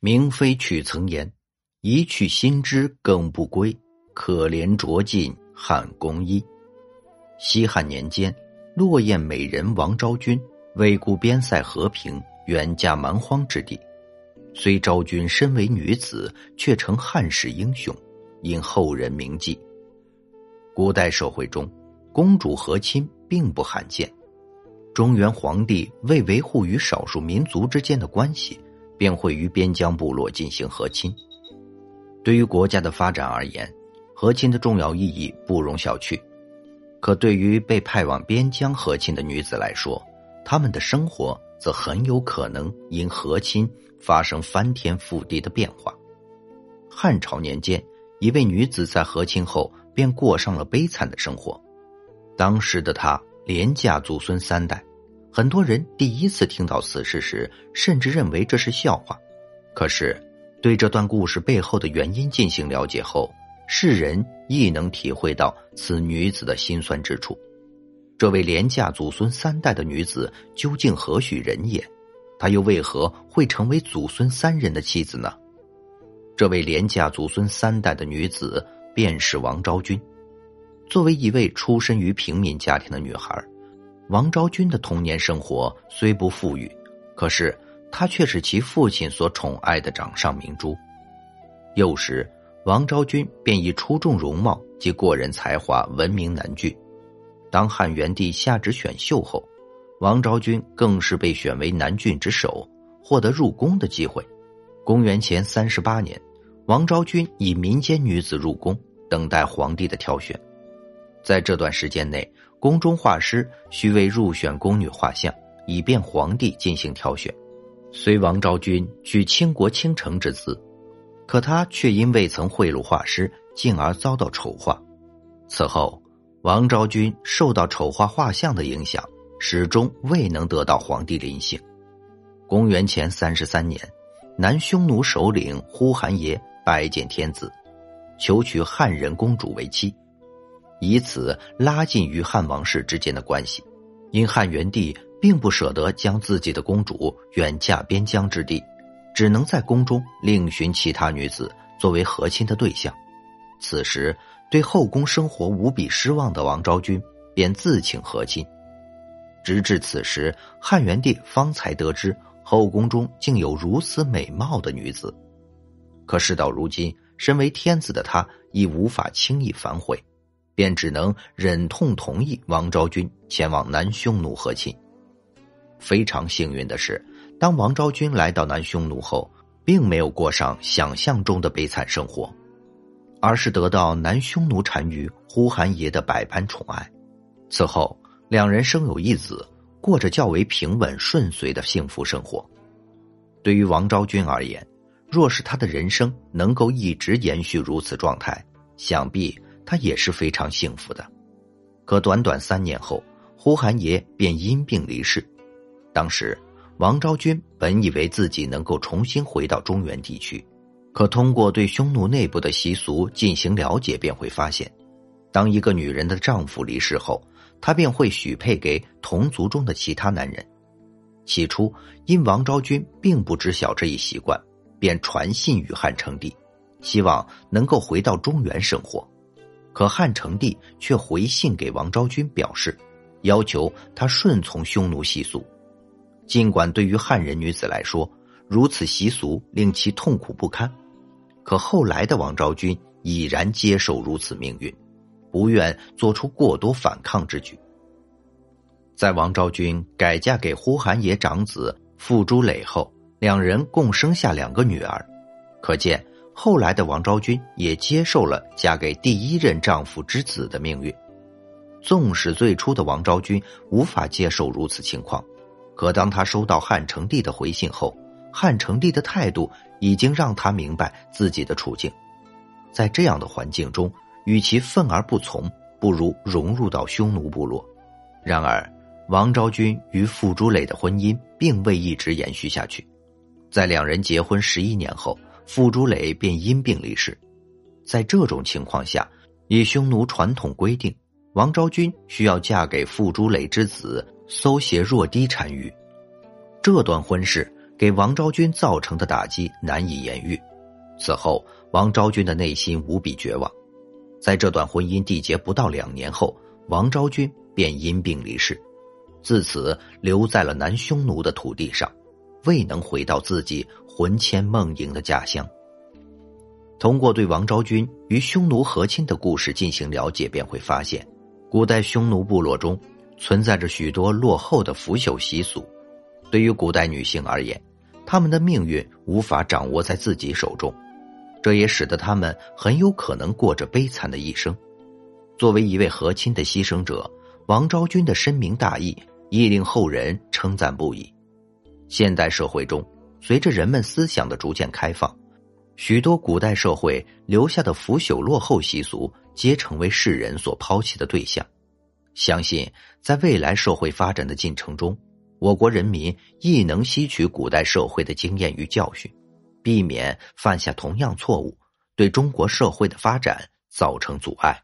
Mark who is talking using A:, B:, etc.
A: 明妃去曾言：“一去心知更不归，可怜着尽汉宫衣。”西汉年间，落雁美人王昭君为顾边塞和平，远嫁蛮荒之地。虽昭君身为女子，却成汉室英雄，因后人铭记。古代社会中，公主和亲并不罕见。中原皇帝为维护与少数民族之间的关系。便会与边疆部落进行和亲。对于国家的发展而言，和亲的重要意义不容小觑。可对于被派往边疆和亲的女子来说，她们的生活则很有可能因和亲发生翻天覆地的变化。汉朝年间，一位女子在和亲后便过上了悲惨的生活。当时的她连嫁祖孙三代。很多人第一次听到此事时，甚至认为这是笑话。可是，对这段故事背后的原因进行了解后，世人亦能体会到此女子的辛酸之处。这位连嫁祖孙三代的女子究竟何许人也？她又为何会成为祖孙三人的妻子呢？这位连嫁祖孙三代的女子便是王昭君。作为一位出身于平民家庭的女孩。王昭君的童年生活虽不富裕，可是她却是其父亲所宠爱的掌上明珠。幼时，王昭君便以出众容貌及过人才华闻名南郡。当汉元帝下旨选秀后，王昭君更是被选为南郡之首，获得入宫的机会。公元前三十八年，王昭君以民间女子入宫，等待皇帝的挑选。在这段时间内，宫中画师需为入选宫女画像，以便皇帝进行挑选。虽王昭君举倾国倾城之姿，可她却因未曾贿赂画师，进而遭到丑化。此后，王昭君受到丑化画像的影响，始终未能得到皇帝临幸。公元前三十三年，南匈奴首领呼韩邪拜见天子，求娶汉人公主为妻。以此拉近与汉王室之间的关系，因汉元帝并不舍得将自己的公主远嫁边疆之地，只能在宫中另寻其他女子作为和亲的对象。此时，对后宫生活无比失望的王昭君便自请和亲。直至此时，汉元帝方才得知后宫中竟有如此美貌的女子。可事到如今，身为天子的他已无法轻易反悔。便只能忍痛同意王昭君前往南匈奴和亲。非常幸运的是，当王昭君来到南匈奴后，并没有过上想象中的悲惨生活，而是得到南匈奴单于呼韩邪的百般宠爱。此后，两人生有一子，过着较为平稳顺遂的幸福生活。对于王昭君而言，若是他的人生能够一直延续如此状态，想必。他也是非常幸福的，可短短三年后，呼韩邪便因病离世。当时，王昭君本以为自己能够重新回到中原地区，可通过对匈奴内部的习俗进行了解，便会发现，当一个女人的丈夫离世后，她便会许配给同族中的其他男人。起初，因王昭君并不知晓这一习惯，便传信于汉成帝，希望能够回到中原生活。可汉成帝却回信给王昭君，表示要求他顺从匈奴习俗。尽管对于汉人女子来说，如此习俗令其痛苦不堪，可后来的王昭君已然接受如此命运，不愿做出过多反抗之举。在王昭君改嫁给呼韩邪长子傅朱磊后，两人共生下两个女儿，可见。后来的王昭君也接受了嫁给第一任丈夫之子的命运。纵使最初的王昭君无法接受如此情况，可当她收到汉成帝的回信后，汉成帝的态度已经让她明白自己的处境。在这样的环境中，与其愤而不从，不如融入到匈奴部落。然而，王昭君与傅朱磊的婚姻并未一直延续下去，在两人结婚十一年后。傅朱磊便因病离世，在这种情况下，以匈奴传统规定，王昭君需要嫁给傅朱磊之子搜邪若低单于。这段婚事给王昭君造成的打击难以言喻。此后，王昭君的内心无比绝望。在这段婚姻缔结不到两年后，王昭君便因病离世，自此留在了南匈奴的土地上，未能回到自己魂牵梦萦的家乡。通过对王昭君与匈奴和亲的故事进行了解，便会发现，古代匈奴部落中存在着许多落后的腐朽习俗。对于古代女性而言，她们的命运无法掌握在自己手中。这也使得他们很有可能过着悲惨的一生。作为一位和亲的牺牲者，王昭君的深明大义亦令后人称赞不已。现代社会中，随着人们思想的逐渐开放，许多古代社会留下的腐朽落后习俗，皆成为世人所抛弃的对象。相信在未来社会发展的进程中，我国人民亦能吸取古代社会的经验与教训。避免犯下同样错误，对中国社会的发展造成阻碍。